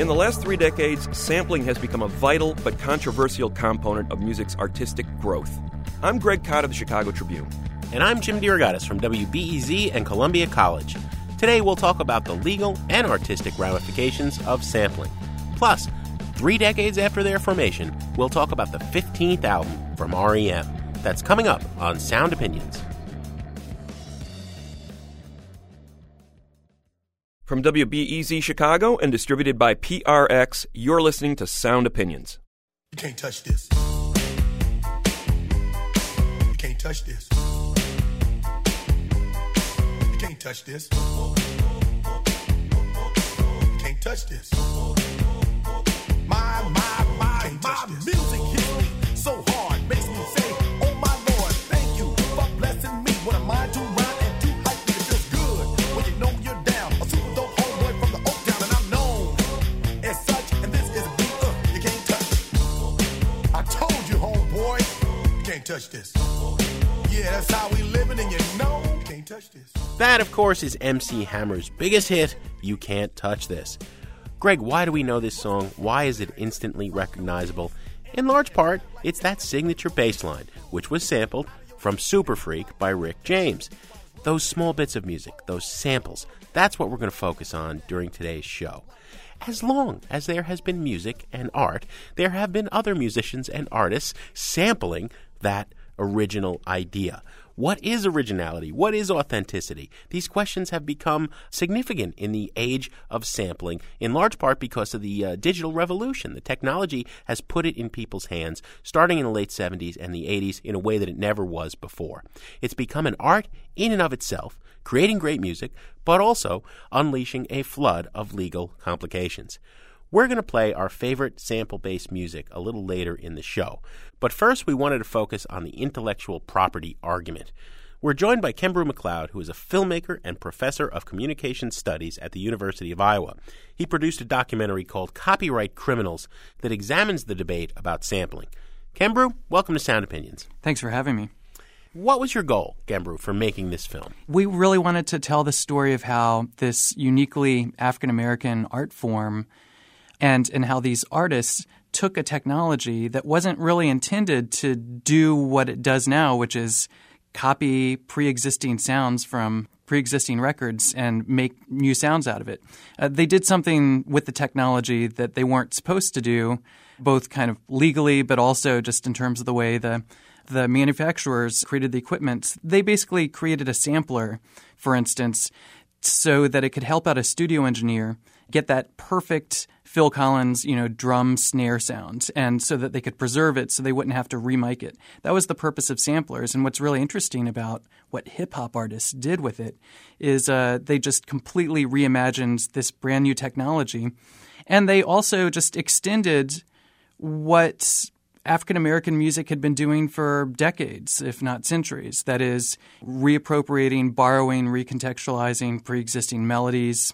In the last three decades, sampling has become a vital but controversial component of music's artistic growth. I'm Greg Kot of the Chicago Tribune. And I'm Jim DeRogatis from WBEZ and Columbia College. Today we'll talk about the legal and artistic ramifications of sampling. Plus, three decades after their formation, we'll talk about the 15th album from REM. That's coming up on Sound Opinions. From WBEZ Chicago and distributed by PRX, you're listening to Sound Opinions. You can't touch this. You can't touch this. You can't touch this. You can't touch this. Touch this. Yeah, that's how we living, and you know can't touch this. That, of course, is MC Hammer's biggest hit, You Can't Touch This. Greg, why do we know this song? Why is it instantly recognizable? In large part, it's that signature bass line, which was sampled from Super Freak by Rick James. Those small bits of music, those samples, that's what we're going to focus on during today's show. As long as there has been music and art, there have been other musicians and artists sampling that original idea. What is originality? What is authenticity? These questions have become significant in the age of sampling, in large part because of the uh, digital revolution. The technology has put it in people's hands, starting in the late 70s and the 80s, in a way that it never was before. It's become an art in and of itself, creating great music, but also unleashing a flood of legal complications. We're going to play our favorite sample based music a little later in the show. But first, we wanted to focus on the intellectual property argument. We're joined by Kembrew McLeod, who is a filmmaker and professor of communication studies at the University of Iowa. He produced a documentary called Copyright Criminals that examines the debate about sampling. Kembrew, welcome to Sound Opinions. Thanks for having me. What was your goal, Kembrew, for making this film? We really wanted to tell the story of how this uniquely African American art form and and how these artists took a technology that wasn't really intended to do what it does now, which is copy pre-existing sounds from pre-existing records and make new sounds out of it. Uh, they did something with the technology that they weren't supposed to do, both kind of legally, but also just in terms of the way the the manufacturers created the equipment. They basically created a sampler, for instance, so that it could help out a studio engineer get that perfect Phil Collins, you know, drum snare sound, and so that they could preserve it so they wouldn't have to remake it. That was the purpose of samplers. And what's really interesting about what hip hop artists did with it is uh, they just completely reimagined this brand new technology, and they also just extended what African American music had been doing for decades, if not centuries. That is, reappropriating, borrowing, recontextualizing pre existing melodies,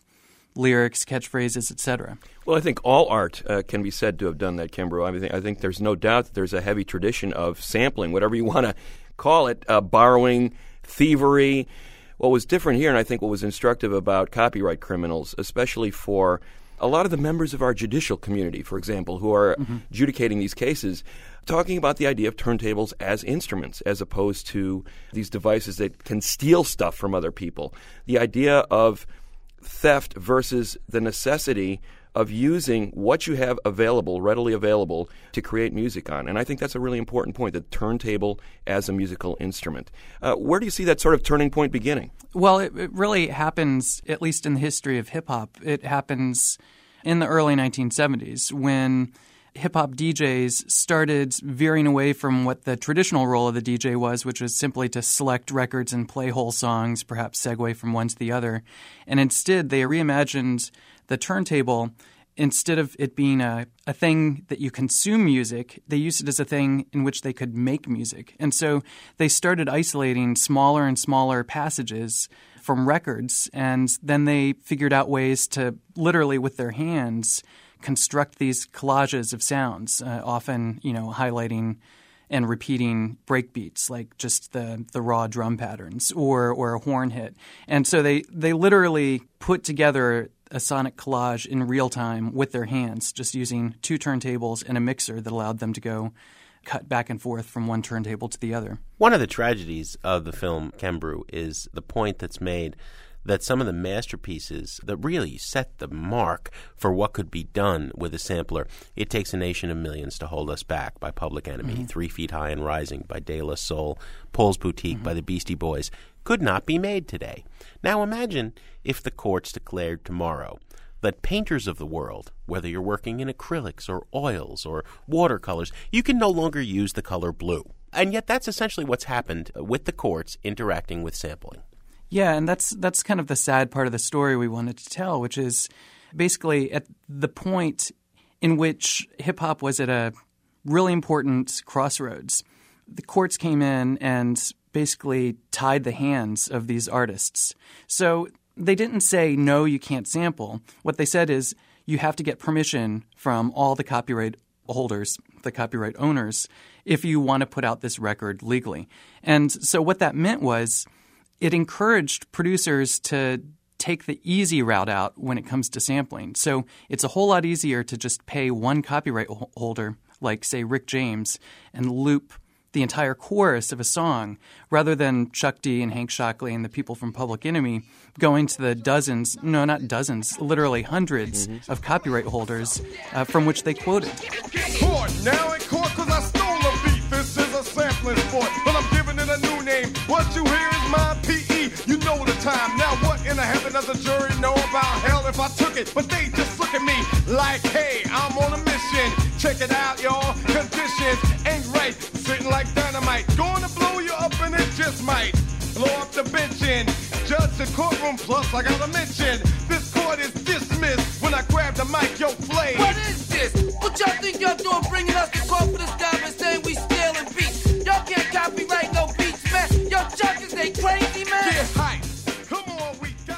lyrics, catchphrases, etc. Well, I think all art uh, can be said to have done that, Kembrew. I, think, I think there's no doubt that there's a heavy tradition of sampling, whatever you want to call it, uh, borrowing, thievery. What was different here, and I think what was instructive about copyright criminals, especially for a lot of the members of our judicial community, for example, who are mm-hmm. adjudicating these cases, talking about the idea of turntables as instruments as opposed to these devices that can steal stuff from other people. The idea of theft versus the necessity of using what you have available, readily available, to create music on. And I think that's a really important point the turntable as a musical instrument. Uh, where do you see that sort of turning point beginning? Well, it, it really happens, at least in the history of hip hop, it happens in the early 1970s when hip hop DJs started veering away from what the traditional role of the DJ was, which was simply to select records and play whole songs, perhaps segue from one to the other. And instead, they reimagined the turntable instead of it being a, a thing that you consume music, they used it as a thing in which they could make music. And so they started isolating smaller and smaller passages from records, and then they figured out ways to literally with their hands construct these collages of sounds, uh, often you know highlighting and repeating breakbeats like just the the raw drum patterns or or a horn hit. And so they they literally put together a sonic collage in real time with their hands, just using two turntables and a mixer that allowed them to go cut back and forth from one turntable to the other. One of the tragedies of the film Kembrew is the point that's made that some of the masterpieces that really set the mark for what could be done with a sampler, It Takes a Nation of Millions to Hold Us Back by Public Enemy, Mm-hmm. Three Feet High and Rising by De La Soul, Paul's Boutique Mm-hmm. by the Beastie Boys, could not be made today. Now imagine if the courts declared tomorrow that painters of the world, whether you're working in acrylics or oils or watercolors, you can no longer use the color blue. And yet that's essentially what's happened with the courts interacting with sampling. Yeah, and that's that's kind of the sad part of the story we wanted to tell, which is basically at the point in which hip hop was at a really important crossroads. The courts came in and basically tied the hands of these artists. So they didn't say no, you can't sample. What they said is you have to get permission from all the copyright holders, the copyright owners, if you want to put out this record legally. And so what that meant was it encouraged producers to take the easy route out when it comes to sampling. So it's a whole lot easier to just pay one copyright holder, like, say, Rick James, and loop the entire chorus of a song rather than Chuck D and Hank Shocklee and the people from Public Enemy going to the dozens, no, not dozens, literally 100s of copyright holders uh, from which they quoted. Court, now in court cause I stole a beat. This is a sampling sport, but I'm giving it a new name. What you hear PE, you know the time. Now what in the heaven does the jury know about hell if I took it? But they just look at me like, hey, I'm on a mission. Check it out, y'all. Conditions ain't right. Sitting like dynamite. Gonna blow you up and it just might. Blow up the bench in. Judge the courtroom, plus I gotta mention. This court is dismissed when I grab the mic, yo, play. What is this? What y'all think y'all doing bringing us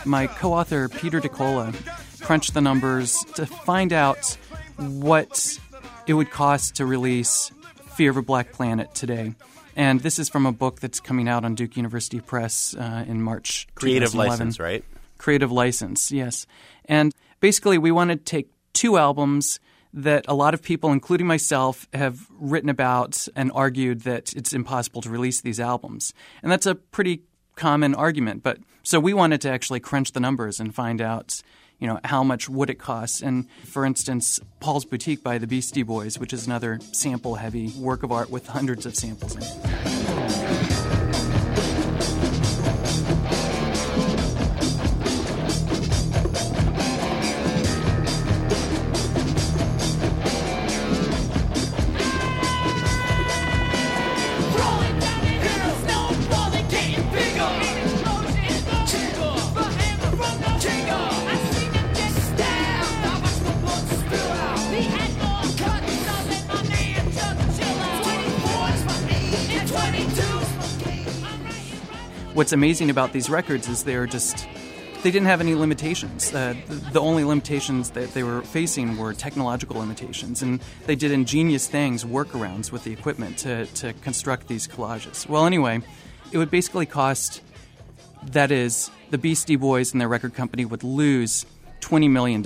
my co-author Peter DiCola crunched the numbers to find out what it would cost to release Fear of a Black Planet today. And this is from a book that's coming out on Duke University Press uh, in March. Creative 2011. license, right? Creative license, yes. And basically, we wanted to take two albums that a lot of people, including myself, have written about and argued that it's impossible to release these albums. And that's a pretty common argument. But so we wanted to actually crunch the numbers and find out, you know, how much would it cost. And for instance, Paul's Boutique by the Beastie Boys, which is another sample-heavy work of art with hundreds of samples in it. What's amazing about these records is they're just they didn't have any limitations. Uh, the, the only limitations that they were facing were technological limitations, and they did ingenious things, workarounds with the equipment to, to construct these collages. Well, anyway, it would basically cost that is, the Beastie Boys and their record company would lose $20 million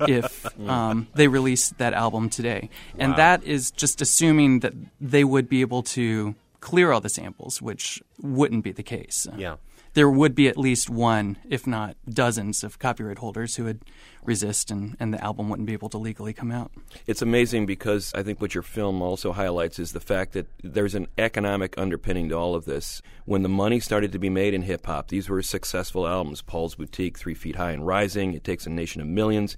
if um, they released that album today. And that is just assuming that they would be able to clear all the samples, which wouldn't be the case. Yeah. There would be at least one, if not dozens, of copyright holders who would resist, and, and the album wouldn't be able to legally come out. It's amazing because I think what your film also highlights is the fact that there's an economic underpinning to all of this. When the money started to be made in hip hop, these were successful albums Paul's Boutique, Three Feet High and Rising, It Takes a Nation of Millions.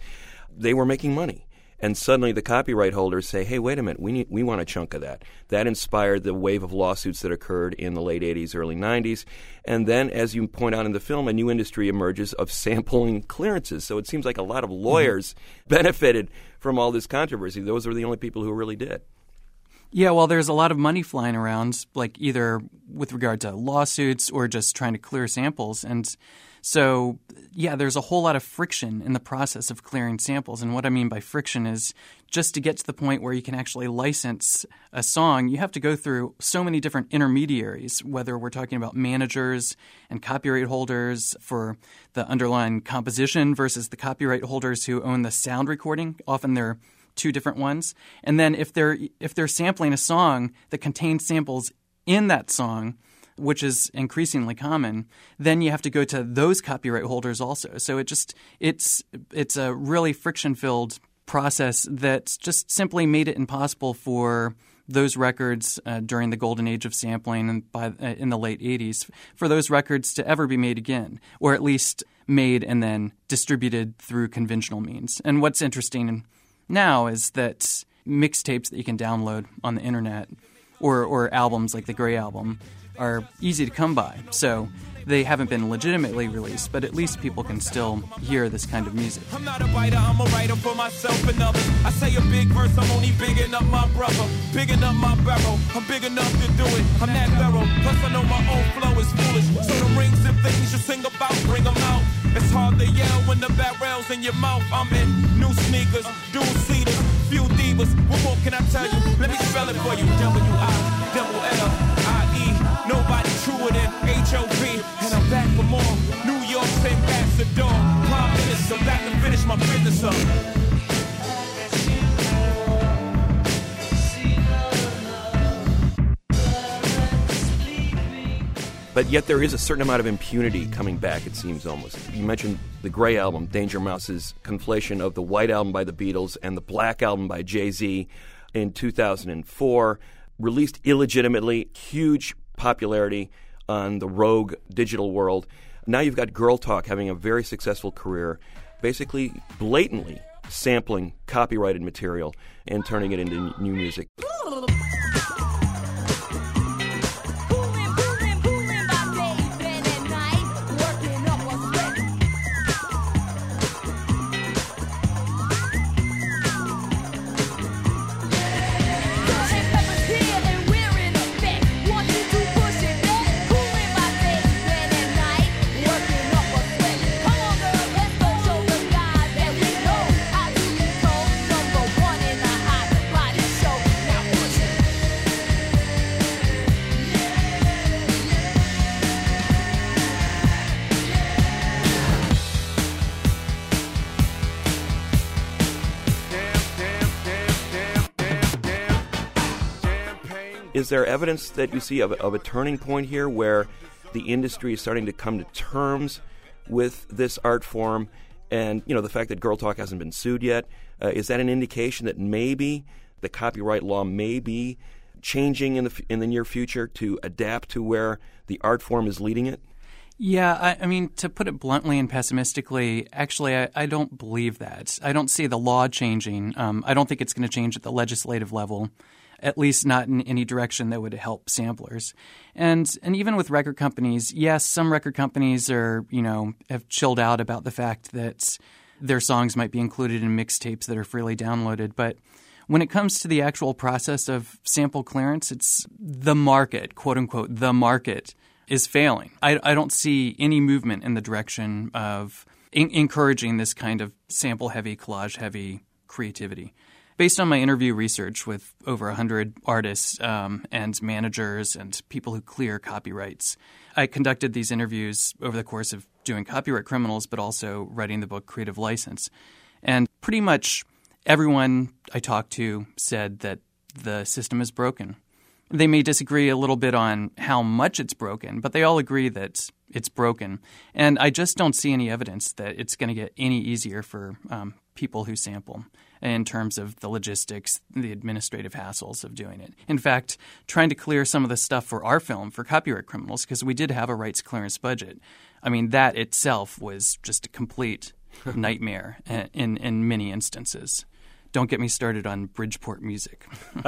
They were making money. And suddenly the copyright holders say, "Hey, wait a minute, we need, we want a chunk of that." That inspired the wave of lawsuits that occurred in the late '80s, early '90s, and then, as you point out in the film, a new industry emerges of sampling clearances. So it seems like a lot of mm-hmm. lawyers benefited from all this controversy. Those were the only people who really did. Yeah, well, there's a lot of money flying around, like either with regard to lawsuits or just trying to clear samples. And so, yeah, there's a whole lot of friction in the process of clearing samples. And what I mean by friction is just to get to the point where you can actually license a song, you have to go through so many different intermediaries, whether we're talking about managers and copyright holders for the underlying composition versus the copyright holders who own the sound recording. Often they're two different ones. And then if they're if they're sampling a song that contains samples in that song, which is increasingly common, then you have to go to those copyright holders also. So it just it's it's a really friction filled process that's just simply made it impossible for those records uh, during the golden age of sampling and by uh, in the late 80s for those records to ever be made again or at least made and then distributed through conventional means. And what's interesting now is that mixtapes that you can download on the internet or, or albums like the Grey album are easy to come by. So they haven't been legitimately released, but at least people can still hear this kind of music. I'm not a writer, I'm a writer for myself and others. I say a big verse, I'm only my brother, my barrel. I'm big enough to do it, I'm that thorough. Plus, I know my own flow is foolish. So the rings and things you sing about, bring them out. It's hard to yell when the barrel's in your mouth. I'm in new sneakers, dual seaters, few divas. What more can I tell you? Let me spell it for you. Nobody truer than H-O-P. And I'm back for more. New York's ambassador. Prime Minister, back to finish my business up. But yet there is a certain amount of impunity coming back, it seems almost. You mentioned the Grey album, Danger Mouse's conflation of the White album by the Beatles and the Black album by Jay Z in 2004, released illegitimately, huge popularity on the rogue digital world. Now you've got Girl Talk having a very successful career, basically blatantly sampling copyrighted material and turning it into new music. Is there evidence that you see of, of a turning point here where the industry is starting to come to terms with this art form? And you know the fact that Girl Talk hasn't been sued yet uh, is that an indication that maybe the copyright law may be changing in the in the near future to adapt to where the art form is leading it? Yeah, I, I mean, to put it bluntly and pessimistically, actually, I, I don't believe that. I don't see the law changing. Um, I don't think it's going to change at the legislative level, at least not in any direction that would help samplers. And and even with record companies, yes, some record companies are you know have chilled out about the fact that their songs might be included in mixtapes that are freely downloaded, but when it comes to the actual process of sample clearance, it's the market, quote unquote, the market is failing. I, I don't see any movement in the direction of in- encouraging this kind of sample heavy, collage heavy creativity. Based on my interview research with over 100 artists um, and managers and people who clear copyrights, I conducted these interviews over the course of doing Copyright Criminals, but also writing the book Creative License. And pretty much everyone I talked to said that the system is broken. They may disagree a little bit on how much it's broken, but they all agree that it's broken. And I just don't see any evidence that it's going to get any easier for um, people who sample in terms of the logistics, the administrative hassles of doing it. In fact, trying to clear some of the stuff for our film for copyright criminals, because we did have a rights clearance budget, I mean, that itself was just a complete nightmare in, in many instances don't get me started on Bridgeport Music.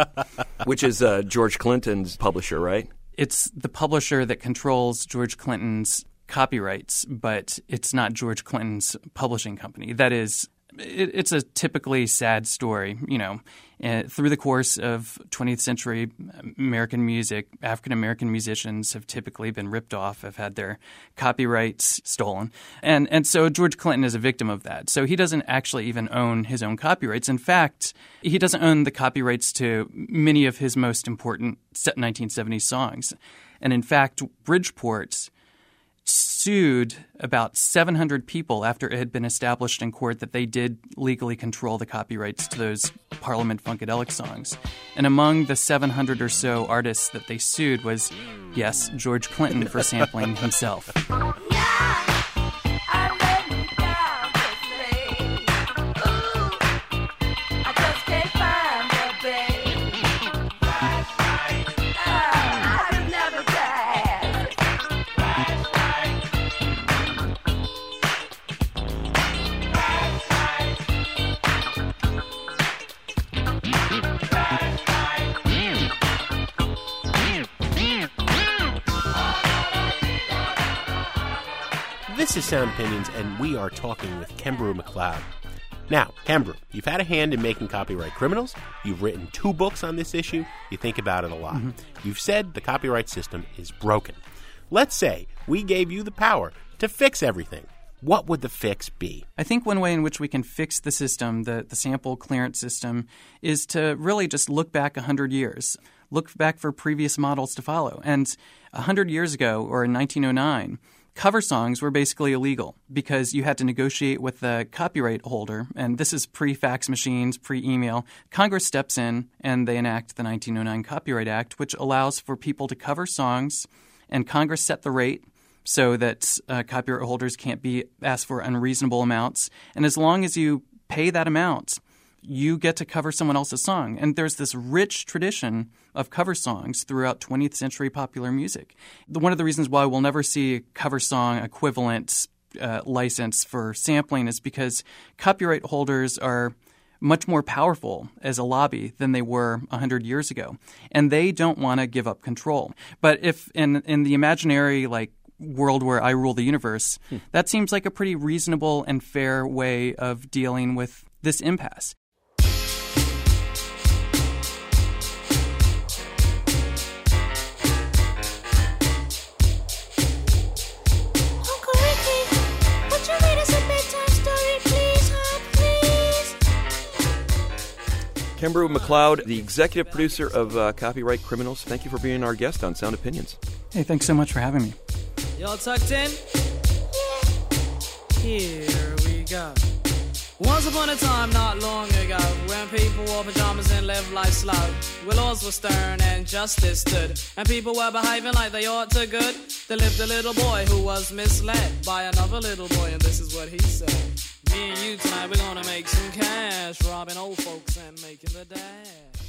Which is uh, George Clinton's publisher, right? it's the publisher that controls George Clinton's copyrights, but it's not George Clinton's publishing company. That is, it, it's a typically sad story. You know, uh, through the course of 20th century American music, African American musicians have typically been ripped off, have had their copyrights stolen, and and so George Clinton is a victim of that. So he doesn't actually even own his own copyrights. In fact, he doesn't own the copyrights to many of his most important 1970s songs, and in fact, Bridgeport sued about 700 people after it had been established in court that they did legally control the copyrights to those Parliament Funkadelic songs. And among the 700 or so artists that they sued was, yes, George Clinton for sampling himself. This is Sound Opinions, and we are talking with Kembrew McLeod. Now, Kembrew, you've had a hand in making copyright criminals. You've written two books on this issue. You think about it a lot. Mm-hmm. You've said the copyright system is broken. Let's say we gave you the power to fix everything. What would the fix be? I think one way in which we can fix the system, the, the sample clearance system, is to really just look back 100 years. Look back for previous models to follow. And 100 years ago, or in 1909, cover songs were basically illegal because you had to negotiate with the copyright holder. And this is pre fax machines, pre email. Congress steps in and they enact the 1909 Copyright Act, which allows for people to cover songs. And Congress set the rate so that uh, copyright holders can't be asked for unreasonable amounts. And as long as you pay that amount, you get to cover someone else's song. And there's this rich tradition of cover songs throughout 20th century popular music. One of the reasons why we'll never see a cover song equivalent uh, license for sampling is because copyright holders are much more powerful as a lobby than they were 100 years ago. And they don't want to give up control. But if in, in the imaginary, like, world where I rule the universe, that seems like a pretty reasonable and fair way of dealing with this impasse. Please? Kembrew McLeod, the executive producer of uh, Copyright Criminals, thank you for being our guest on Sound Opinions. Hey, thanks so much for having me. Y'all tucked in? Here we go. Once upon a time, not long ago, when people wore pajamas and lived life slow, where laws were stern and justice stood, and people were behaving like they ought to good, there lived a little boy who was misled by another little boy, and this is what he said. Me and you tonight, we're gonna make some cash, robbing old folks and making the dash.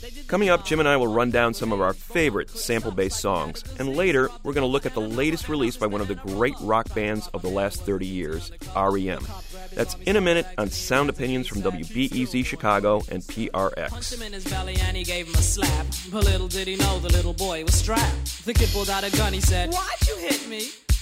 They did the Coming up, Jim and I will run down some of our favorite sample based songs. And later, we're going to look at the latest release by one of the great rock bands of the last 30 years, REM. That's in a minute on Sound Opinions from WBEZ Chicago and PRX. him in his belly and he gave him a slap. But little did he know the little boy was strapped. The kid pulled out a gun, he said, Why'd you hit me?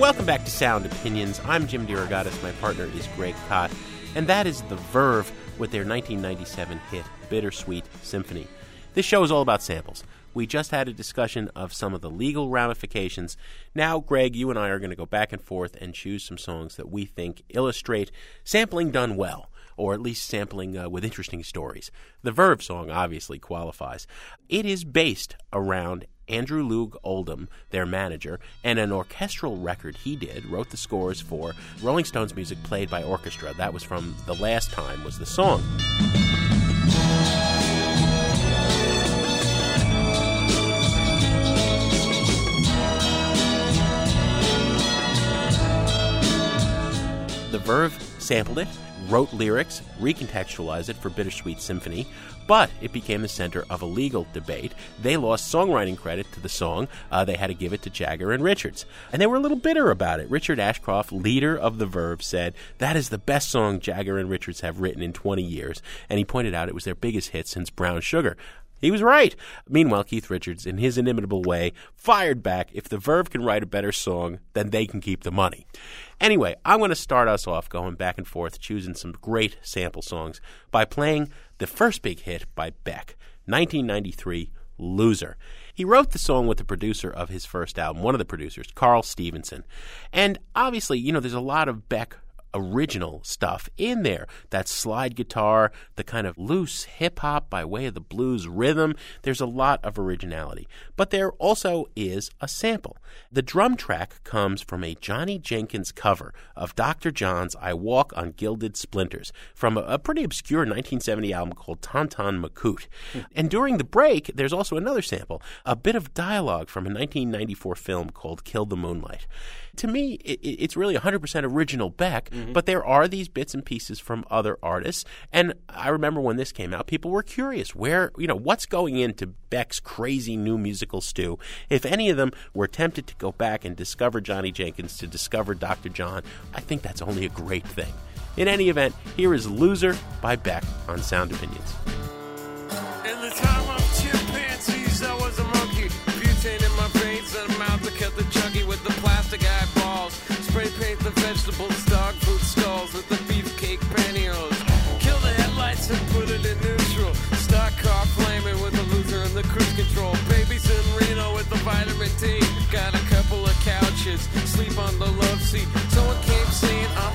Welcome back to Sound Opinions. I'm Jim DeRogatis. My partner is Greg Kot. And that is The Verve with their 1997 hit, Bittersweet Symphony. This show is all about samples. We just had a discussion of some of the legal ramifications. Now, Greg, you and I are going to go back and forth and choose some songs that we think illustrate sampling done well, or at least sampling uh, with interesting stories. The Verve song obviously qualifies. It is based around Andrew Loog Oldham, their manager, and an orchestral record he did, wrote the scores for Rolling Stones music played by orchestra. That was from The Last Time was the song. The Verve sampled it, wrote lyrics, recontextualized it for Bittersweet Symphony, but it became the center of a legal debate. They lost songwriting credit to the song. Uh, they had to give it to Jagger and Richards. And they were a little bitter about it. Richard Ashcroft, leader of The Verve, said, That is the best song Jagger and Richards have written in 20 years. And he pointed out it was their biggest hit since Brown Sugar. He was right. Meanwhile, Keith Richards, in his inimitable way, fired back if the Verve can write a better song, then they can keep the money. Anyway, I'm going to start us off going back and forth, choosing some great sample songs by playing the first big hit by Beck, 1993, Loser. He wrote the song with the producer of his first album, one of the producers, Karl Stephenson. And obviously, you know, there's a lot of Beck original stuff in there. That slide guitar, the kind of loose hip hop by way of the blues rhythm. There's a lot of originality. But there also is a sample. The drum track comes from a Johnny Jenkins cover of Dr. John's I Walk on Gilded Splinters from a, a pretty obscure 1970 album called Tonton Macoute. Hmm. And during the break, there's also another sample, a bit of dialogue from a 1994 film called Kill the Moonlight. To me, it, it's really 100% original Beck, mm-hmm. but there are these bits and pieces from other artists. And I remember when this came out, people were curious where, you know, what's going into Beck's crazy new musical stew. If any of them were tempted to go back and discover Johnny Jenkins, to discover Dr. John, I think that's only a great thing. In any event, here is Loser by Beck on Sound Opinions. The chunky with the plastic eyeballs. Spray paint the vegetables, dog food stalls with the beefcake pantyhose. Kill the headlights and put it in neutral. Stock car flaming with the loser and the cruise control. Babies in Reno with the vitamin D. Got a couple of couches, sleep on the love seat. Someone came saying I'm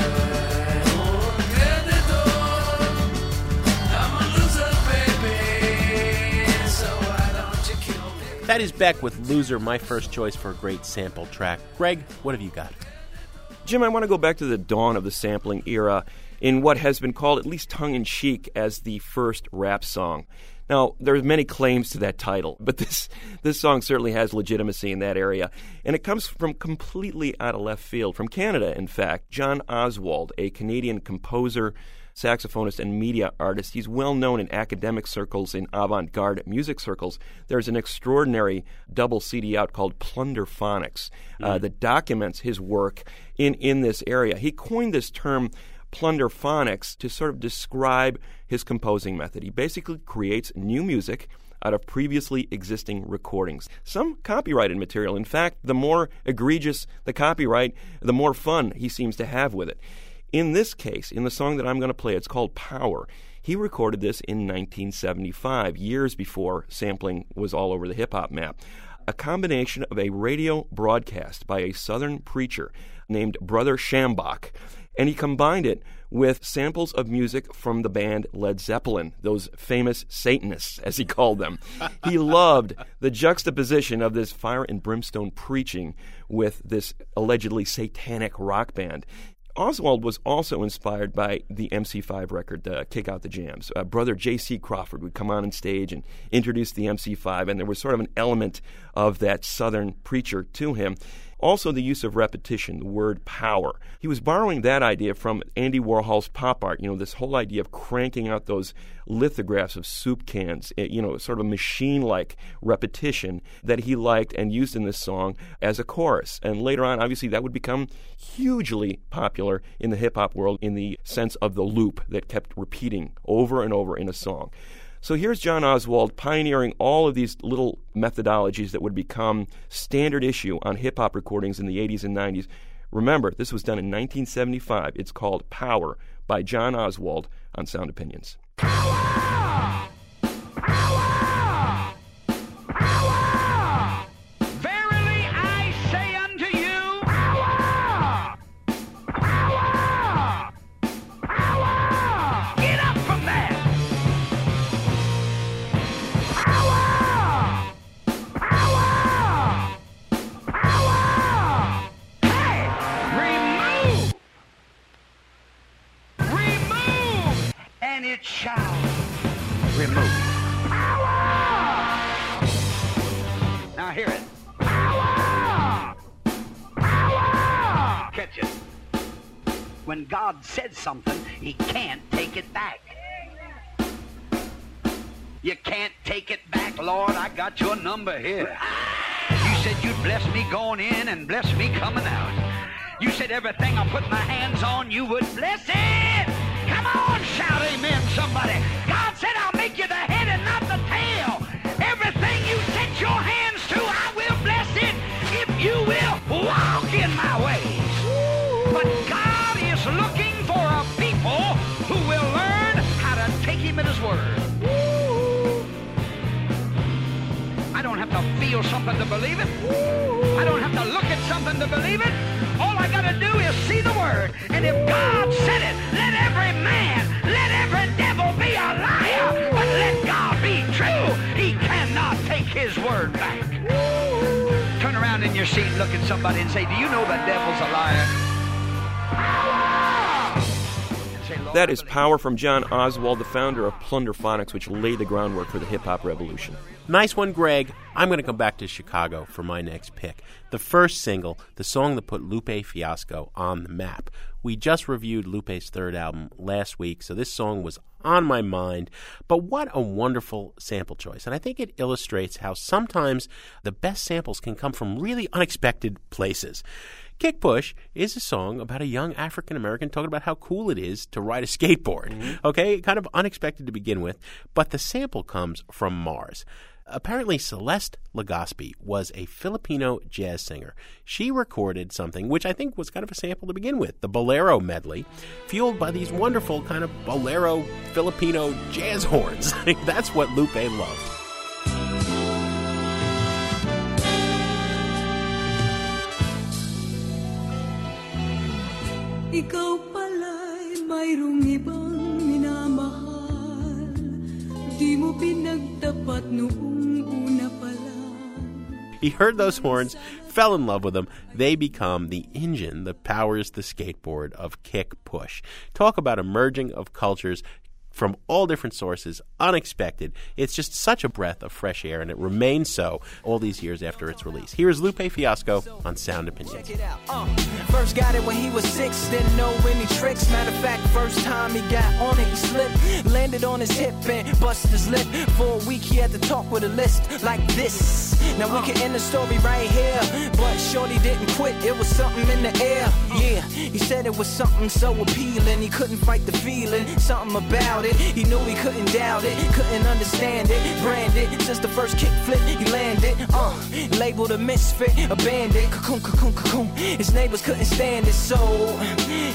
That is Beck with Loser, my first choice for a great sample track. Greg, what have you got? Jim, I want to go back to the dawn of the sampling era in what has been called, at least tongue in cheek, as the first rap song. Now, there are many claims to that title, but this this song certainly has legitimacy in that area, and it comes from completely out of left field, from Canada, in fact. John Oswald, a Canadian composer, saxophonist, and media artist. He's well known in academic circles, in avant garde music circles. There's an extraordinary double CD out called Plunderphonics uh, that documents his work in, in this area. He coined this term plunderphonics to sort of describe his composing method. He basically creates new music out of previously existing recordings. Some copyrighted material. In fact, the more egregious the copyright, the more fun he seems to have with it. In this case, in the song that I'm going to play, it's called Power. He recorded this in 1975, years before sampling was all over the hip hop map. A combination of a radio broadcast by a southern preacher named Brother Schambach, and he combined it with samples of music from the band Led Zeppelin, those famous Satanists, as he called them. he loved the juxtaposition of this fire and brimstone preaching with this allegedly satanic rock band. Oswald was also inspired by the MC5 record, uh, Kick Out the Jams. Uh, brother J.C. Crawford would come on on stage and introduce the MC5, and there was sort of an element of that Southern preacher to him. Also, the use of repetition, the word power. He was borrowing that idea from Andy Warhol's pop art, you know, this whole idea of cranking out those lithographs of soup cans, eh, you know, sort of machine like repetition that he liked and used in this song as a chorus. And later on, obviously, that would become hugely popular in the hip hop world in the sense of the loop that kept repeating over and over in a song. So here's John Oswald pioneering all of these little methodologies that would become standard issue on hip hop recordings in the 80s and 90s. Remember, this was done in 1975. It's called Power by John Oswald on Sound Opinions. Verily And it shall remove. Power! Now hear it. Power! Power! Catch it. When God said something, He can't take it back. You can't take it back, Lord. I got your number here. You said you'd bless me going in and bless me coming out. You said everything I put my hands on, you would bless it. On, shout amen, somebody. God said I'll make you the head and not the tail. Everything you set your hands to, I will bless it if you will walk in my ways. But God is looking for a people who will learn how to take him at his word. I don't have to feel something to believe it. I don't have to look at something to believe it. Got to do is see the word. And if God said it, let every man, let every devil be a liar. But let God be true. He cannot take his word back. Turn around in your seat and look at somebody and say, Do you know the devil's a liar? And say, "Lord, That is believe." Power from John Oswald, the founder of Plunderphonics, which laid the groundwork for the hip hop revolution. Nice one, Greg. I'm going to come back to Chicago for my next pick. The first single, the song that put Lupe Fiasco on the map. We just reviewed Lupe's third album last week, so this song was on my mind. But what a wonderful sample choice. And I think it illustrates how sometimes the best samples can come from really unexpected places. Kick Push is a song about a young African American talking about how cool it is to ride a skateboard. Mm-hmm. Okay, kind of unexpected to begin with, but the sample comes from Mars. Apparently, Celeste Legaspi was a Filipino jazz singer. She recorded something which I think was kind of a sample to begin with, the Bolero medley, fueled by these wonderful kind of Bolero Filipino jazz horns. That's what Lupe loved. Ikaw pala'y mayroong ibang minamahal Di mo pinagtapat noong una He heard those horns, fell in love with them. They become the engine that powers the skateboard of kick push. Talk about a merging of cultures from all different sources, unexpected. It's just such a breath of fresh air, and it remains so all these years after its release. Here's Lupe Fiasco on Sound Opinions. Check it out. Uh, first got it when he was six, didn't know any tricks. Matter of fact, first time he got on it, he slipped, landed on his hip and busted his lip. For a week, he had to talk with a list like this. Now we can end the story right here, but Shorty didn't quit, it was something in the air. Yeah, he said it was something so appealing. He couldn't fight the feeling, something about it. He knew he couldn't doubt it, couldn't understand it. Branded since the first kick flip, he landed. Uh, labeled a misfit, a bandit. Cocoon, cocoon, cocoon. His neighbors couldn't stand it, so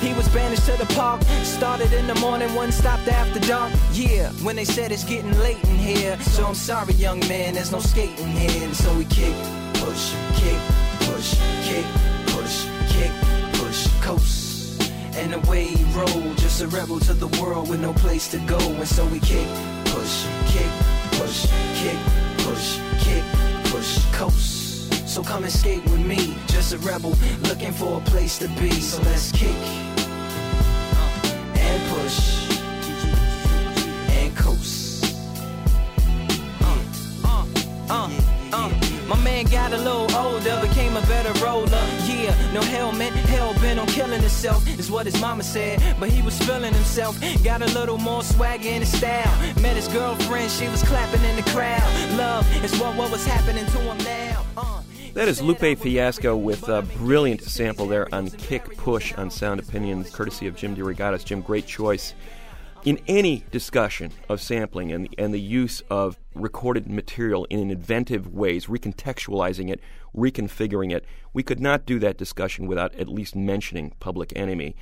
he was banished to the park. Started in the morning, one stopped after dark. Yeah, when they said it's getting late in here. So I'm sorry, young man, there's no skating here. And so we kick, push, kick, push, kick, push, kick, push, coast. And away he rolled, just a rebel to the world with no place to go. And so we kick, push, kick, push, kick, push, kick, push, coast. So come and skate with me, just a rebel looking for a place to be. So let's kick and push and coast. Uh, uh, uh, uh. My man got a little older, became a better roller. Yeah, no helmet, hell bent on killing himself, is what his mama said. But he was feeling himself, got a little more swagger in his style. Met his girlfriend, she was clapping in the crowd. Love is what, what was happening to him now. Uh. That is Lupe Fiasco with a brilliant sample there on Kick Push on Sound Opinions, courtesy of Jim DeRogatis. Jim, great choice. In any discussion of sampling and, and the use of recorded material in inventive ways, recontextualizing it, reconfiguring it, we could not do that discussion without at least mentioning Public Enemy.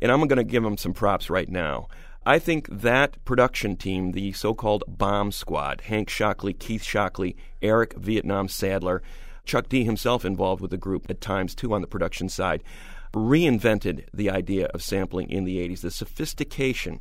And I'm going to give them some props right now. I think that production team, the so called Bomb Squad, Hank Shocklee, Keith Shocklee, Eric Vietnam Sadler, Chuck D himself involved with the group at times too on the production side, reinvented the idea of sampling in the 80s. The sophistication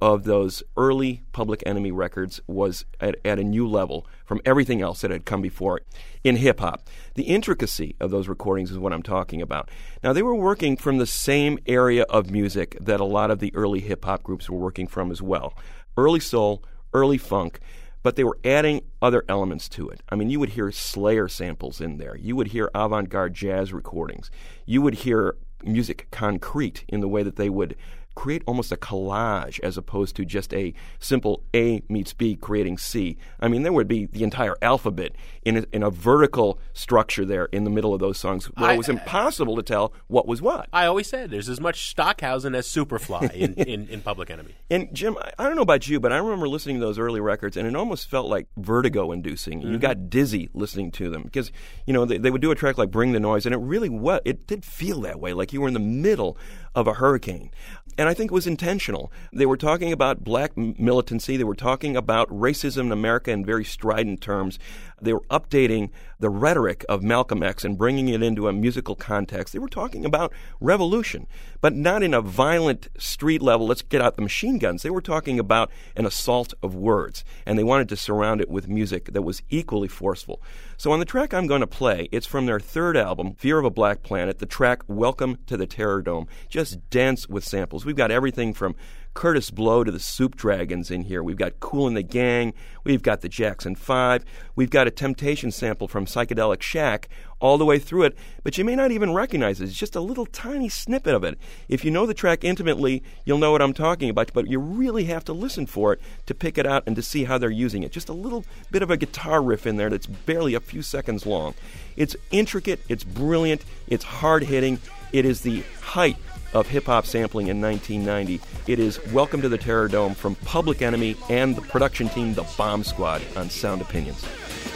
of those early Public Enemy records was at, at a new level from everything else that had come before in hip hop. The intricacy of those recordings is what I'm talking about. Now, they were working from the same area of music that a lot of the early hip hop groups were working from as well early soul, early funk. But they were adding other elements to it. I mean, you would hear Slayer samples in there. You would hear avant garde jazz recordings. You would hear musique concrète in the way that they would create almost a collage as opposed to just a simple A meets B creating C. I mean, there would be the entire alphabet in a, in a vertical structure there in the middle of those songs where I- it was impossible to tell what was what. I always said there's as much Stockhausen as Superfly in, in, in Public Enemy. And Jim, I- I don't know about you, but I remember listening to those early records, and it almost felt like vertigo-inducing. You Mhm. got dizzy listening to them because you know they, they would do a track like "Bring the Noise," and it really was. It did feel that way, like you were in the middle of a hurricane. And I think it was intentional. They were talking about black militancy. They were talking about racism in America in very strident terms. They were updating the rhetoric of Malcolm X and bringing it into a musical context. They were talking about revolution, but not in a violent street level, let's get out the machine guns. They were talking about an assault of words, and they wanted to surround it with music that was equally forceful. So on the track I'm going to play, it's from their third album, Fear of a Black Planet, the track Welcome to the Terror Dome, just dense with samples. We've got everything from Kurtis Blow to the Soup Dragons in here. We've got Kool and the Gang. We've got the Jackson Five. We've got a Temptation sample from Psychedelic Shack all the way through it, but you may not even recognize it. It's just a little tiny snippet of it. If you know the track intimately, you'll know what I'm talking about, but you really have to listen for it to pick it out and to see how they're using it. Just a little bit of a guitar riff in there that's barely a few seconds long. It's intricate, it's brilliant, it's hard hitting, it is the height of hip hop sampling in 1990. It is Welcome to the Terror Dome from Public Enemy and the production team, The Bomb Squad, on Sound Opinions.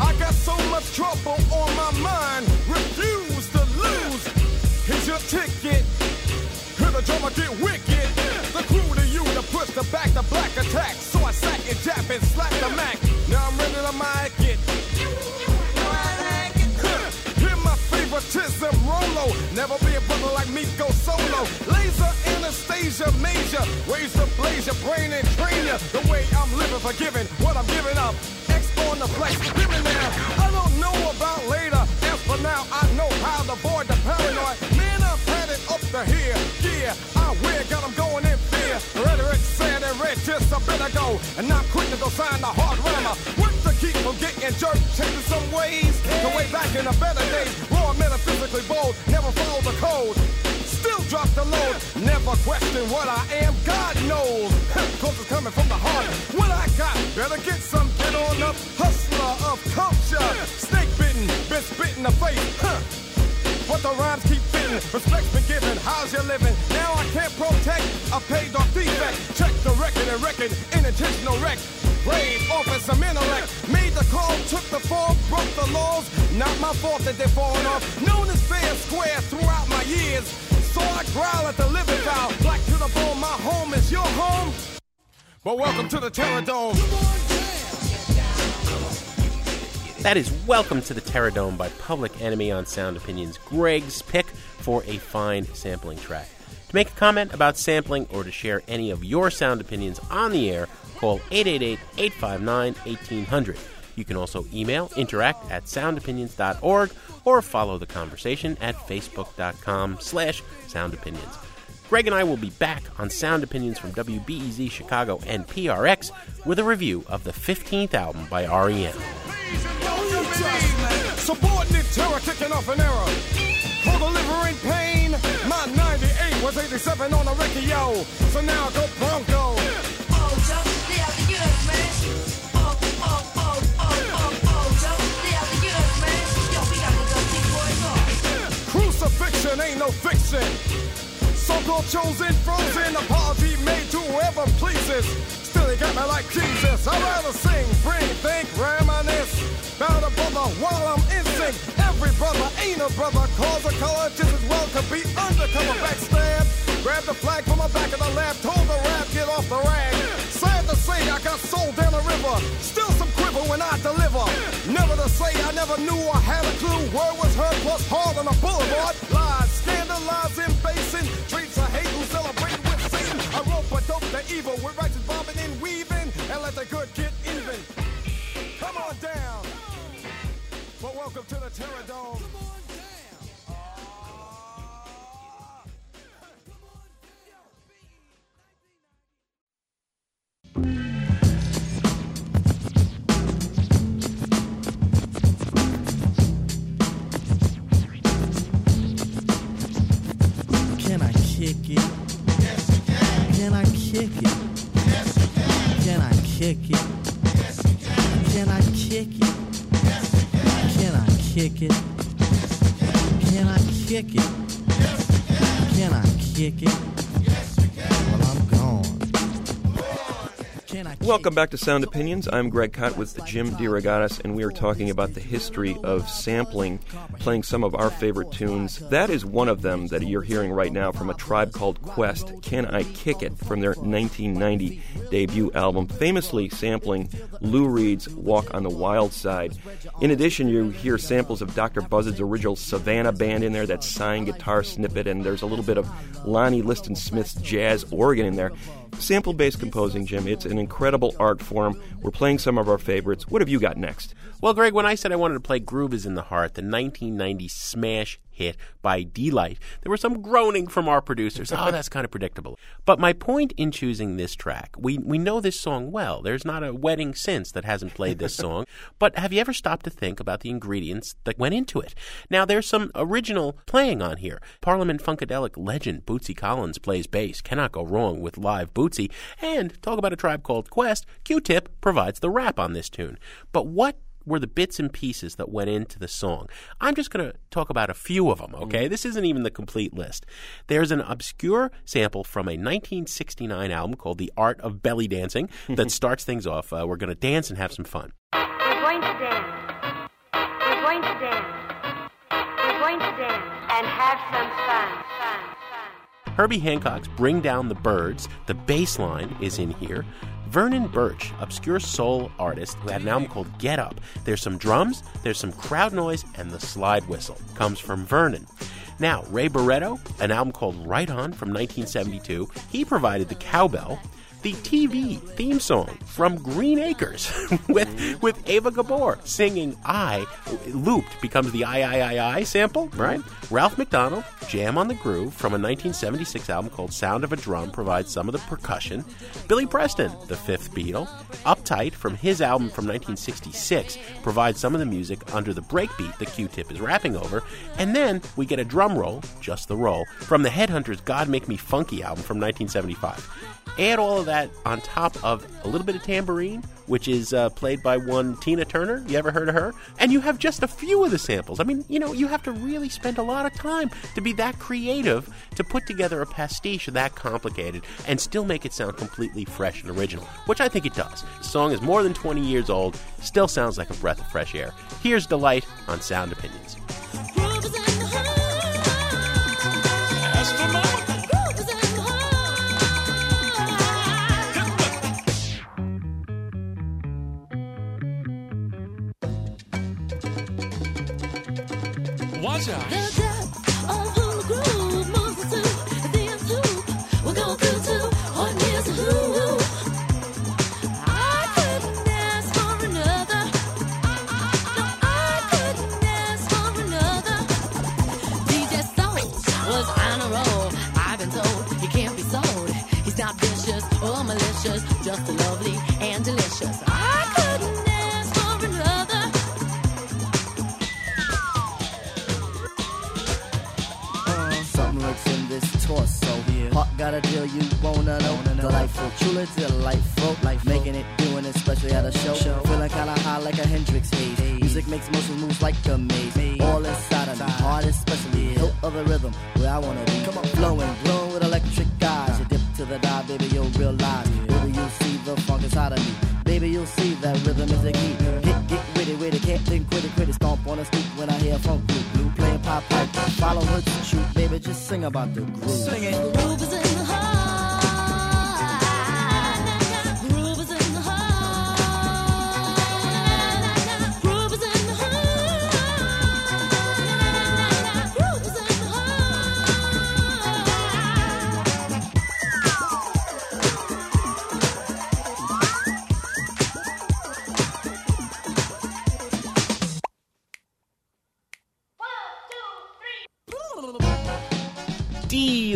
I got so much trouble on my mind. Refuse to lose. Here's your ticket. The get wicked. The to you to push the back the black attack. So I sack and jab and slap the Mac. Now I'm ready to mic it. Hear my favoritism, Rolo. Never be like me, go solo. Laser Anastasia Major. Raise the blaze your brain and train ya. The way I'm living, forgiving what I'm giving up. X on the flex, me now. I don't know about later. As for now, I know how to avoid the paranoid. Man, I've had it up to here. Yeah, I wear, got 'em going in fear. Rhetoric said and read just a bit ago. And I'm quick to go sign the hard rammer. From getting jerked, changing some ways. The way back in the better days. Raw, metaphysically bold, never follow the code. Still drop the load, never question what I am. God knows, cause it's coming from the heart. What I got, better get some, get on up. Hustler of culture, snake bitten, been spit in the face. But the rhymes keep fitting. Respect's been given, how's you living? Now I can't protect I paid off defect. Check the record and record, unintentional wreck. Played off as some intellect. Made the call, took the fall, broke the laws. Not my fault that they're falling off. Known as fair square throughout my years. So I growl at the living foul. Black to the bone, my home is your home. But welcome to the Terror Dome. That is Welcome to the Terror Dome by Public Enemy on Sound Opinions, Greg's pick for a fine sampling track. To make a comment about sampling or to share any of your sound opinions on the air, call 888 859 1800. You can also email interact at soundopinions.org or follow the conversation at facebook.com slash soundopinions. Greg and I will be back on Sound Opinions from WBEZ Chicago and PRX with a review of the 15th album by REM. Subordinate terror kicking off an era. For delivering pain, my 98 was 87 on the. So now go. Crucifixion ain't no fiction. So-called chosen, frozen, apology made to whoever pleases. Still he got me like Jesus. I'd rather sing, bring, think, reminisce. About a brother while I'm in sync. Every brother ain't a brother. Cause a color just as well could be undercover backstab. Grab the flag from the back of the lab. Told the rap, get off the rag. Sad to say, I got sold down the river. Still when I deliver. Never to say I never knew I had a clue. Word was heard plus hard on the boulevard. Lies, scandalizing, basing. Treats of hate who celebrate with Satan. I rope a dope the evil with righteous bombing and weaving. And let the good get even. Come on down. Well, welcome to the Terror Dome. Can. Can I kick it? Yes, you can. Can I kick it? Yes, you can. Can I kick it? Yes, you can. Can I kick it? Can I kick it? Yes, you can. Can I kick it? Welcome back to Sound Opinions. I'm Greg Kot with Jim DeRogatis, and we are talking about the history of sampling, playing some of our favorite tunes. That is one of them that you're hearing right now from a tribe called Quest. Can I Kick It from their 1990 debut album, famously sampling Lou Reed's Walk on the Wild Side. In addition, you hear samples of Dr. Buzzard's original Savannah band in there, that signed guitar snippet, and there's a little bit of Lonnie Liston Smith's jazz organ in there. Sample based composing, Jim, it's an incredible art form. We're playing some of our favorites. What have you got next? Well, Greg, when I said I wanted to play Groove is in the Heart, the 1990 smash hit by Deee-Lite, there was some groaning from our producers. Oh, that's kind of predictable. But my point in choosing this track, we, we know this song well. There's not a wedding since that hasn't played this song. But have you ever stopped to think about the ingredients that went into it? Now, there's some original playing on here. Parliament Funkadelic legend Bootsy Collins plays bass. Cannot go wrong with live Bootsy. And talk about a tribe called Quest, Q-Tip provides the rap on this tune. But what were the bits and pieces that went into the song. I'm just going to talk about a few of them, okay? This isn't even the complete list. There's an obscure sample from a 1969 album called The Art of Belly Dancing that starts things off. Uh, we're going to dance and have some fun. We're going to dance. We're going to dance. We're going to dance and have some fun. fun, fun. Herbie Hancock's Bring Down the Birds. The bass line is in here. Vernon Burch, obscure soul artist who had an album called Get Up. There's some drums, there's some crowd noise, and the slide whistle comes from Vernon. Now, Ray Barretto, an album called Right On from 1972, he provided the cowbell. The TV theme song from Green Acres with with Eva Gabor singing I looped becomes the I I I I sample, right? Ralph MacDonald, Jam on the Groove from a 1976 album called Sound of a Drum provides some of the percussion. Billy Preston, the fifth Beatle, Uptight from his album from 1966 provides some of the music under the breakbeat the Q-Tip is rapping over, and then we get a drum roll, just the roll, from the Headhunters' God Make Me Funky album from 1975. Add all of that on top of a little bit of tambourine, which is uh, played by one Tina Turner. You ever heard of her? And you have just a few of the samples. I mean, you know, you have to really spend a lot of time to be that creative to put together a pastiche that complicated and still make it sound completely fresh and original, which I think it does. The song is more than 20 years old, still sounds like a breath of fresh air. Here's Deee-Lite on Sound Opinions.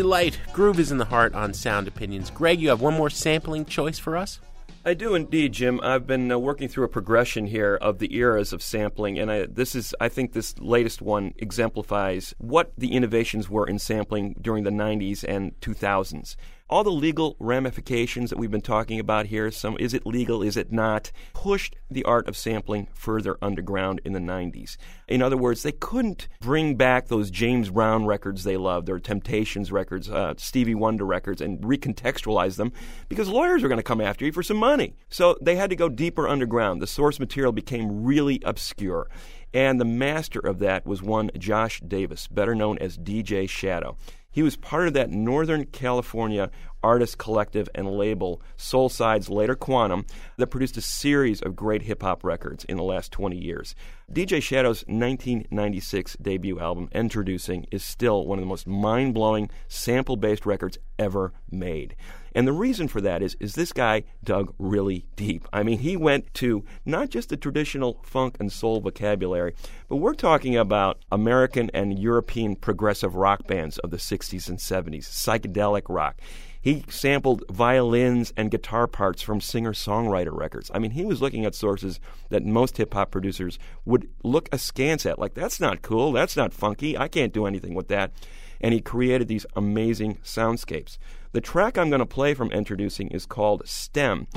Deee-Lite. Groove is in the heart on Sound Opinions. Greg, you have one more sampling choice for us? I do indeed, Jim. I've been uh, working through a progression here of the eras of sampling, and I, this is, I think, this latest one exemplifies what the innovations were in sampling during the '90s and 2000s. All the legal ramifications that we've been talking about here, some is it legal, is it not, pushed the art of sampling further underground in the 90s. In other words, they couldn't bring back those James Brown records they loved, their Temptations records, uh, Stevie Wonder records, and recontextualize them because lawyers are going to come after you for some money. So they had to go deeper underground. The source material became really obscure. And the master of that was one Josh Davis, better known as DJ Shadow. He was part of that Northern California artist collective and label, SoleSides Later Quannum, that produced a series of great hip hop records in the last 20 years. DJ Shadow's 1996 debut album, Introducing, is still one of the most mind blowing sample based records ever made. And the reason for that is, is this guy dug really deep. I mean, he went to not just the traditional funk and soul vocabulary, but we're talking about American and European progressive rock bands of the 60s and 70s, psychedelic rock. He sampled violins and guitar parts from singer songwriter records. I mean, he was looking at sources that most hip hop producers would look askance at, like, that's not cool, that's not funky, I can't do anything with that. And he created these amazing soundscapes. The track I'm going to play from Introducing is called STEM.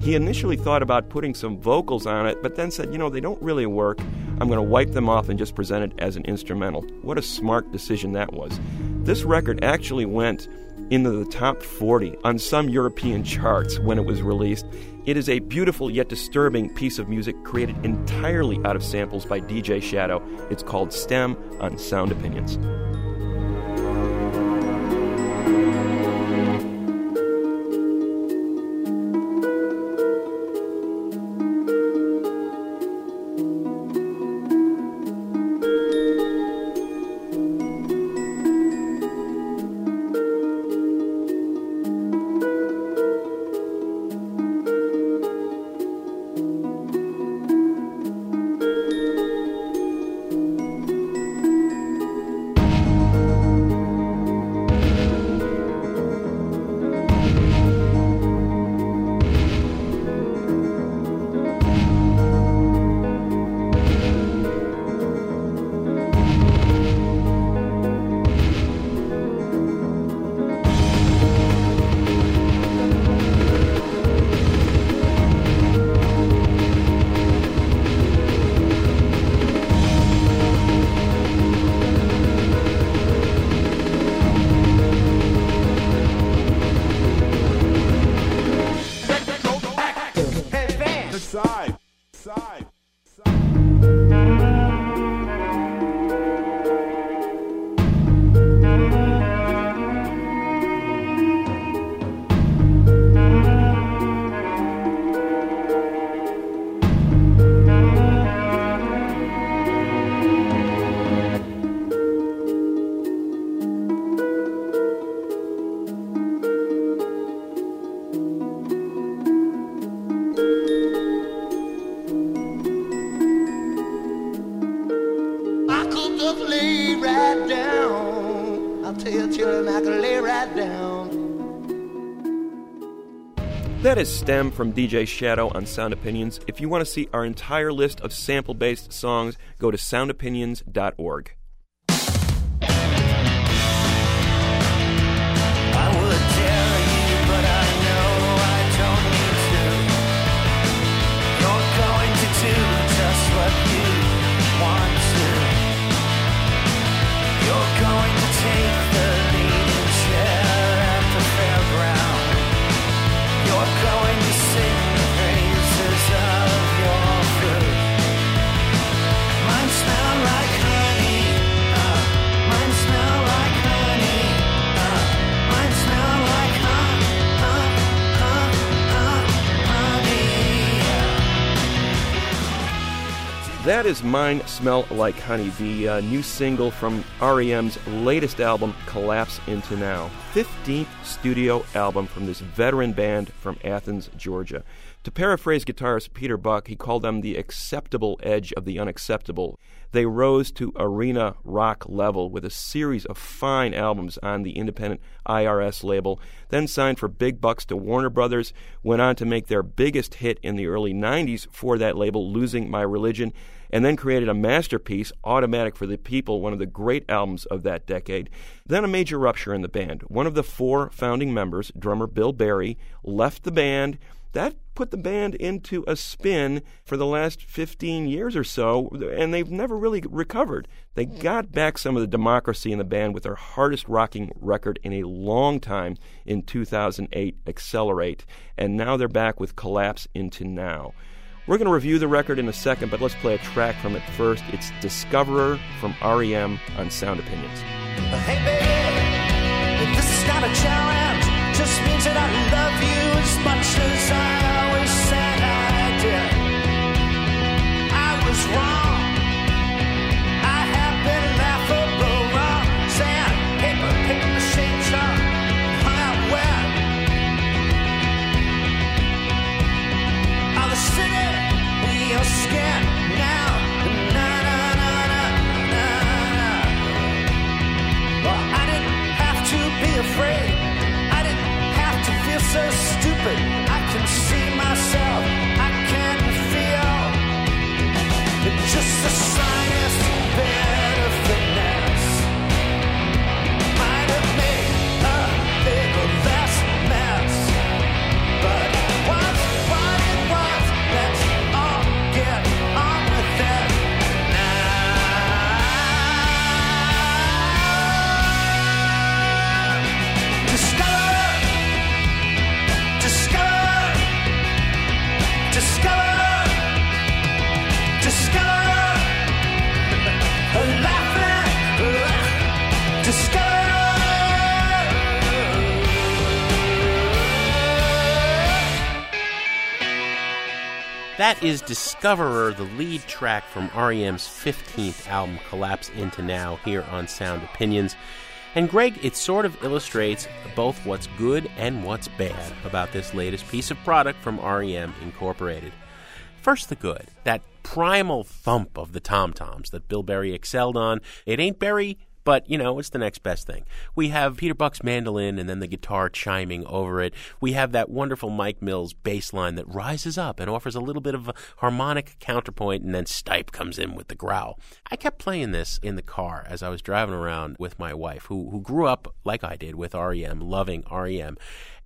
He initially thought about putting some vocals on it, but then said, you know, they don't really work. I'm going to wipe them off and just present it as an instrumental. What a smart decision that was. This record actually went into the top 40 on some European charts when it was released. It is a beautiful yet disturbing piece of music created entirely out of samples by DJ Shadow. It's called STEM on Sound Opinions. Right down. I'll tell children, I can lay right down. That is STEM from DJ Shadow on Sound Opinions. If you want to see our entire list of sample based songs, go to soundopinions.org. That is Mine Smell Like Honey, the uh, new single from REM's latest album, Collapse Into Now. 15th studio album from this veteran band from Athens, Georgia. To paraphrase guitarist Peter Buck, he called them the acceptable edge of the unacceptable. They rose to arena rock level with a series of fine albums on the independent IRS label, then signed for big bucks to Warner Brothers, went on to make their biggest hit in the early 90s for that label, Losing My Religion, and then created a masterpiece, Automatic for the People, one of the great albums of that decade. Then a major rupture in the band. One of the four founding members, drummer Bill Berry, left the band. That put the band into a spin for the last 15 years or so, and they've never really recovered. They hmm. got back some of the democracy in the band with their hardest rocking record in a long time in 2008, Accelerate, and now they're back with Collapse into Now. We're going to review the record in a second, but let's play a track from it first. It's Discoverer from REM on Sound Opinions. Hey baby, this is not a challenge, just means that I love you as much as I always said I did. I was wrong. So stupid. That is Discoverer, the lead track from REM's 15th album, Collapse Into Now, here on Sound Opinions. And Greg, it sort of illustrates both what's good and what's bad about this latest piece of product from REM Incorporated. First, the good. That primal thump of the tom toms that Bill Berry excelled on. It ain't Berry, but, you know, it's the next best thing. We have Peter Buck's mandolin and then the guitar chiming over it. We have that wonderful Mike Mills bass line that rises up and offers a little bit of a harmonic counterpoint, and then Stipe comes in with the growl. I kept playing this in the car as I was driving around with my wife, who, who grew up like I did with REM, loving REM.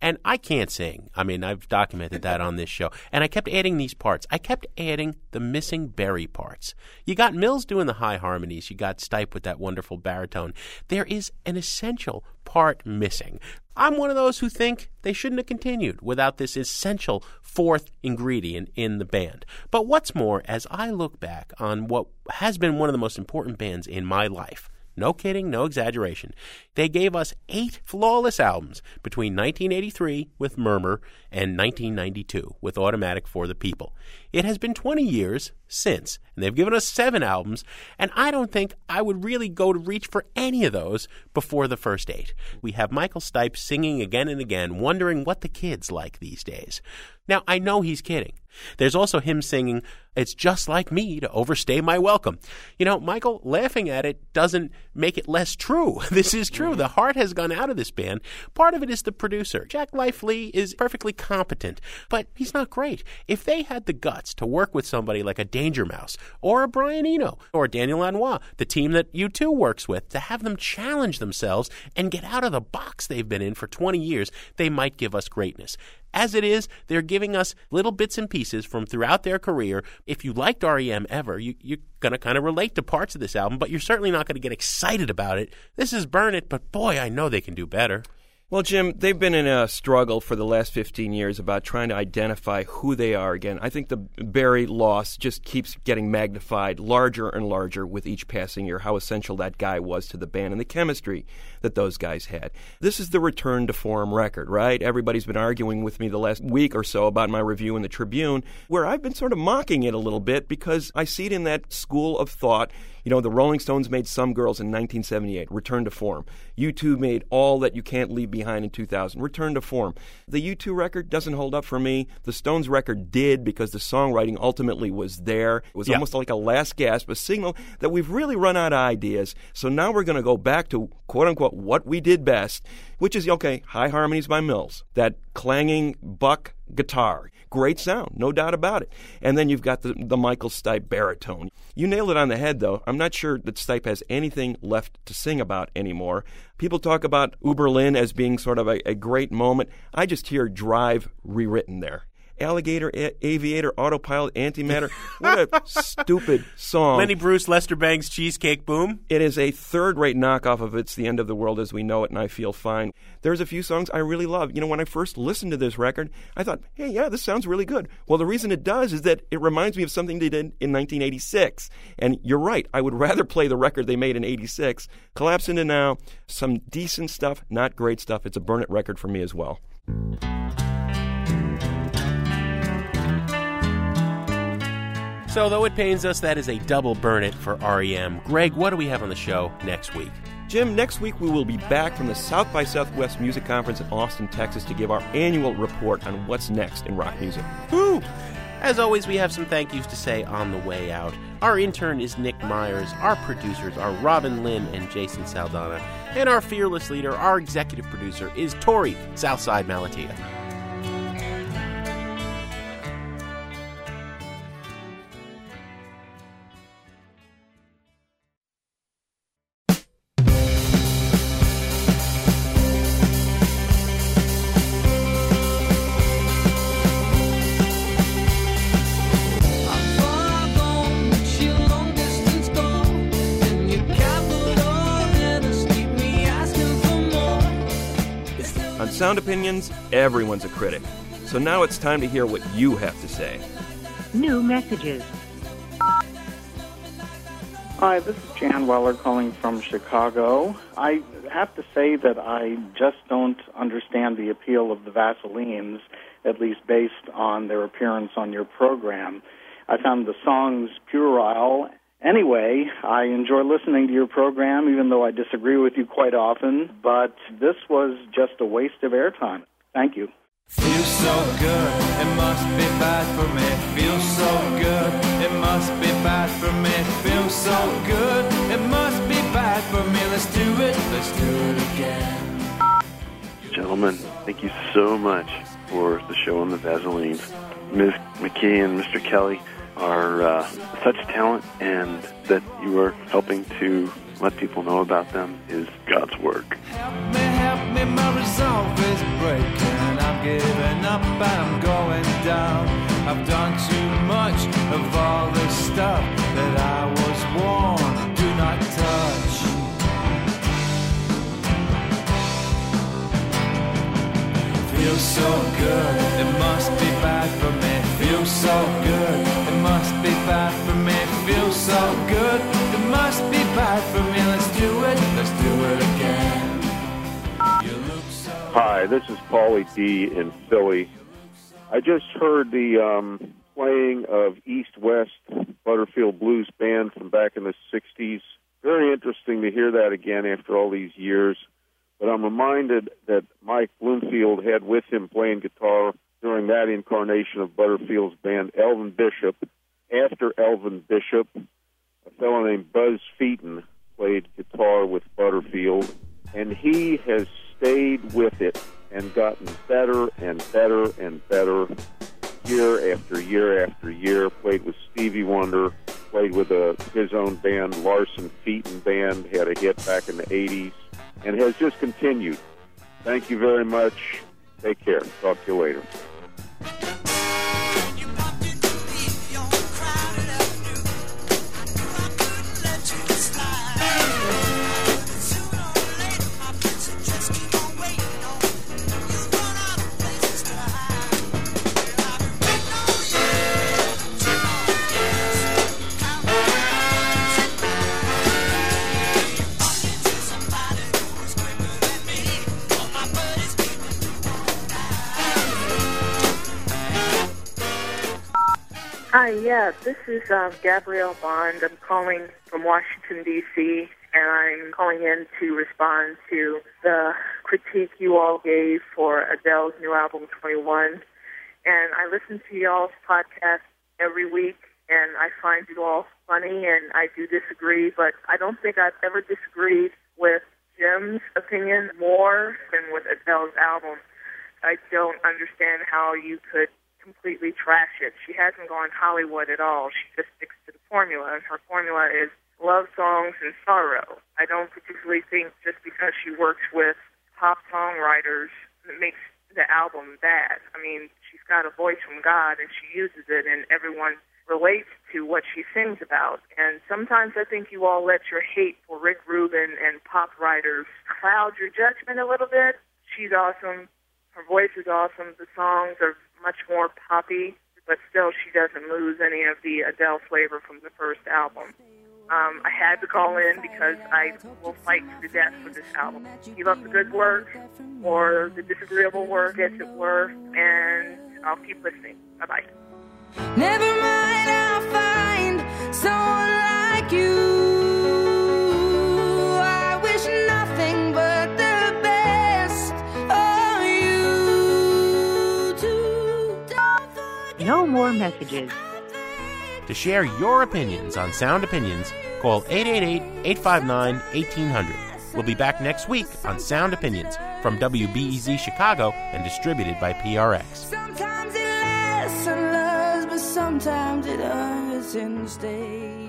And I can't sing. I mean, I've documented that on this show. And I kept adding these parts. I kept adding the missing Berry parts. You got Mills doing the high harmonies. You got Stipe with that wonderful baritone. There is an essential part missing. I'm one of those who think they shouldn't have continued without this essential fourth ingredient in the band. But what's more, as I look back on what has been one of the most important bands in my life, no kidding, no exaggeration. They gave us eight flawless albums between 1983 with Murmur and 1992 with Automatic for the People. It has been 20 years since, and they've given us seven albums, and I don't think I would really go to reach for any of those before the first eight. We have Michael Stipe singing again and again, wondering what the kids like these days. Now, I know he's kidding. There's also him singing, It's just like me to overstay my welcome. You know, Michael, laughing at it doesn't make it less true. This is true. Mm-hmm. The heart has gone out of this band. Part of it is the producer. Jacknife Lee is perfectly competent, but he's not great. If they had the guts to work with somebody like a Danger Mouse or a Brian Eno or Daniel Lanois, the team that U2 works with, to have them challenge themselves and get out of the box they've been in for 20 years, they might give us greatness. As it is, they're giving us little bits and pieces from throughout their career. If you liked REM ever, you, you're going to kind of relate to parts of this album, but you're certainly not going to get excited about it. This is Burn It, but boy, I know they can do better. Well, Jim, they've been in a struggle for the last 15 years about trying to identify who they are again. I think the Berry loss just keeps getting magnified larger and larger with each passing year, how essential that guy was to the band and the chemistry that those guys had. This is the return to form record, right? Everybody's been arguing with me the last week or so about my review in the Tribune, where I've been sort of mocking it a little bit because I see it in that school of thought. You know, the Rolling Stones made Some Girls in 1978, return to form. U2 made All That You Can't Leave Behind in 2000, return to form. The U2 record doesn't hold up for me. The Stones record did because the songwriting ultimately was there. It was Yeah. almost like a last gasp, a signal that we've really run out of ideas. So now we're going to go back to quote unquote what we did best, which is okay, High Harmonies by Mills, that clanging Buck guitar. Great sound, no doubt about it. And then you've got the, the Michael Stipe baritone. You nailed it on the head, though. I'm not sure that Stipe has anything left to sing about anymore. People talk about Uberlin as being sort of a, a great moment. I just hear Drive rewritten there. Alligator, a- Aviator, Autopilot, Antimatter. What a stupid song. Lenny Bruce, Lester Bangs, Cheesecake Boom. It is a third rate knockoff of It's the End of the World as We Know It, and I Feel Fine. There's a few songs I really love. You know, when I first listened to this record, I thought, hey, yeah, this sounds really good. Well, the reason it does is that it reminds me of something they did in 1986. And you're right, I would rather play the record they made in 86. Collapse into Now, some decent stuff, not great stuff. It's a burn it record for me as well. So, though it pains us, that is a double burn it for REM. Greg, what do we have on the show next week? Jim, next week we will be back from the South by Southwest Music Conference in Austin, Texas to give our annual report on what's next in rock music. Woo! As always, we have some thank yous to say on the way out. Our intern is Nick Myers. Our producers are Robin Lynn and Jason Saldana. And our fearless leader, our executive producer, is Torey Southside Malatia. Sound Opinions, everyone's a critic. So now it's time to hear what you have to say. New messages. Hi, this is Jan Weller calling from Chicago. I have to say that I just don't understand the appeal of the Vaselines, at least based on their appearance on your program. I found the songs puerile. Anyway, I enjoy listening to your program, even though I disagree with you quite often, but this was just a waste of airtime. Thank you. Feels so good, it must be bad for me. Feels so good, it must be bad for me. Feels so good, it must be bad for me. Let's do it, let's do it again. Gentlemen, thank you so much for the show on the Vaselines. Ms. McKee and Mr. Kelly are uh, such talent, and that you are helping to let people know about them is God's work. Help me, help me, my resolve is breaking. I'm giving up I'm going down. I've done too much of all the stuff that I was warned do not touch. Feels so good, it must be bad for me. Feels so good, so good, it must be bad for me. Let's do it, let's do it again. Hi, this is Paulie D in Philly. I just heard the um, playing of East West Butterfield Blues Band from back in the 60s. Very interesting to hear that again after all these years. But I'm reminded that Mike Bloomfield had with him playing guitar during that incarnation of Butterfield's band, Elvin Bishop. After Elvin Bishop, a fellow named Buzz Feiten played guitar with Butterfield, and he has stayed with it and gotten better and better and better year after year after year. Played with Stevie Wonder, played with a, his own band, Larsen Feiten Band, had a hit back in the 80s, and has just continued. Thank you very much. Take care. Talk to you later. Hi, yeah, this is um, Gabrielle Bond. I'm calling from Washington, D.C., and I'm calling in to respond to the critique you all gave for Adele's new album, 21. And I listen to y'all's podcast every week, and I find you all funny, and I do disagree, but I don't think I've ever disagreed with Jim's opinion more than with Adele's album. I don't understand how you could completely trash it. She hasn't gone Hollywood at all. She just sticks to the formula, and her formula is love songs and sorrow. I don't particularly think just because she works with pop songwriters it makes the album bad. I mean, she's got a voice from God, and she uses it, and everyone relates to what she sings about. And sometimes I think you all let your hate for Rick Rubin and pop writers cloud your judgment a little bit. She's awesome. Her voice is awesome. The songs are much more poppy, but still she doesn't lose any of the Adele flavor from the first album. Um, I had to call in because I will fight to the death for this album. Keep up the good work, or the disagreeable work, as it were, and I'll keep listening. Bye bye. Never mind, I'll find someone like you. No more messages. To share your opinions on Sound Opinions, call 888 859 1800. We'll be back next week on Sound Opinions from WBEZ Chicago and distributed by PRX. Sometimes it lasts and loves, but sometimes it hurts instead.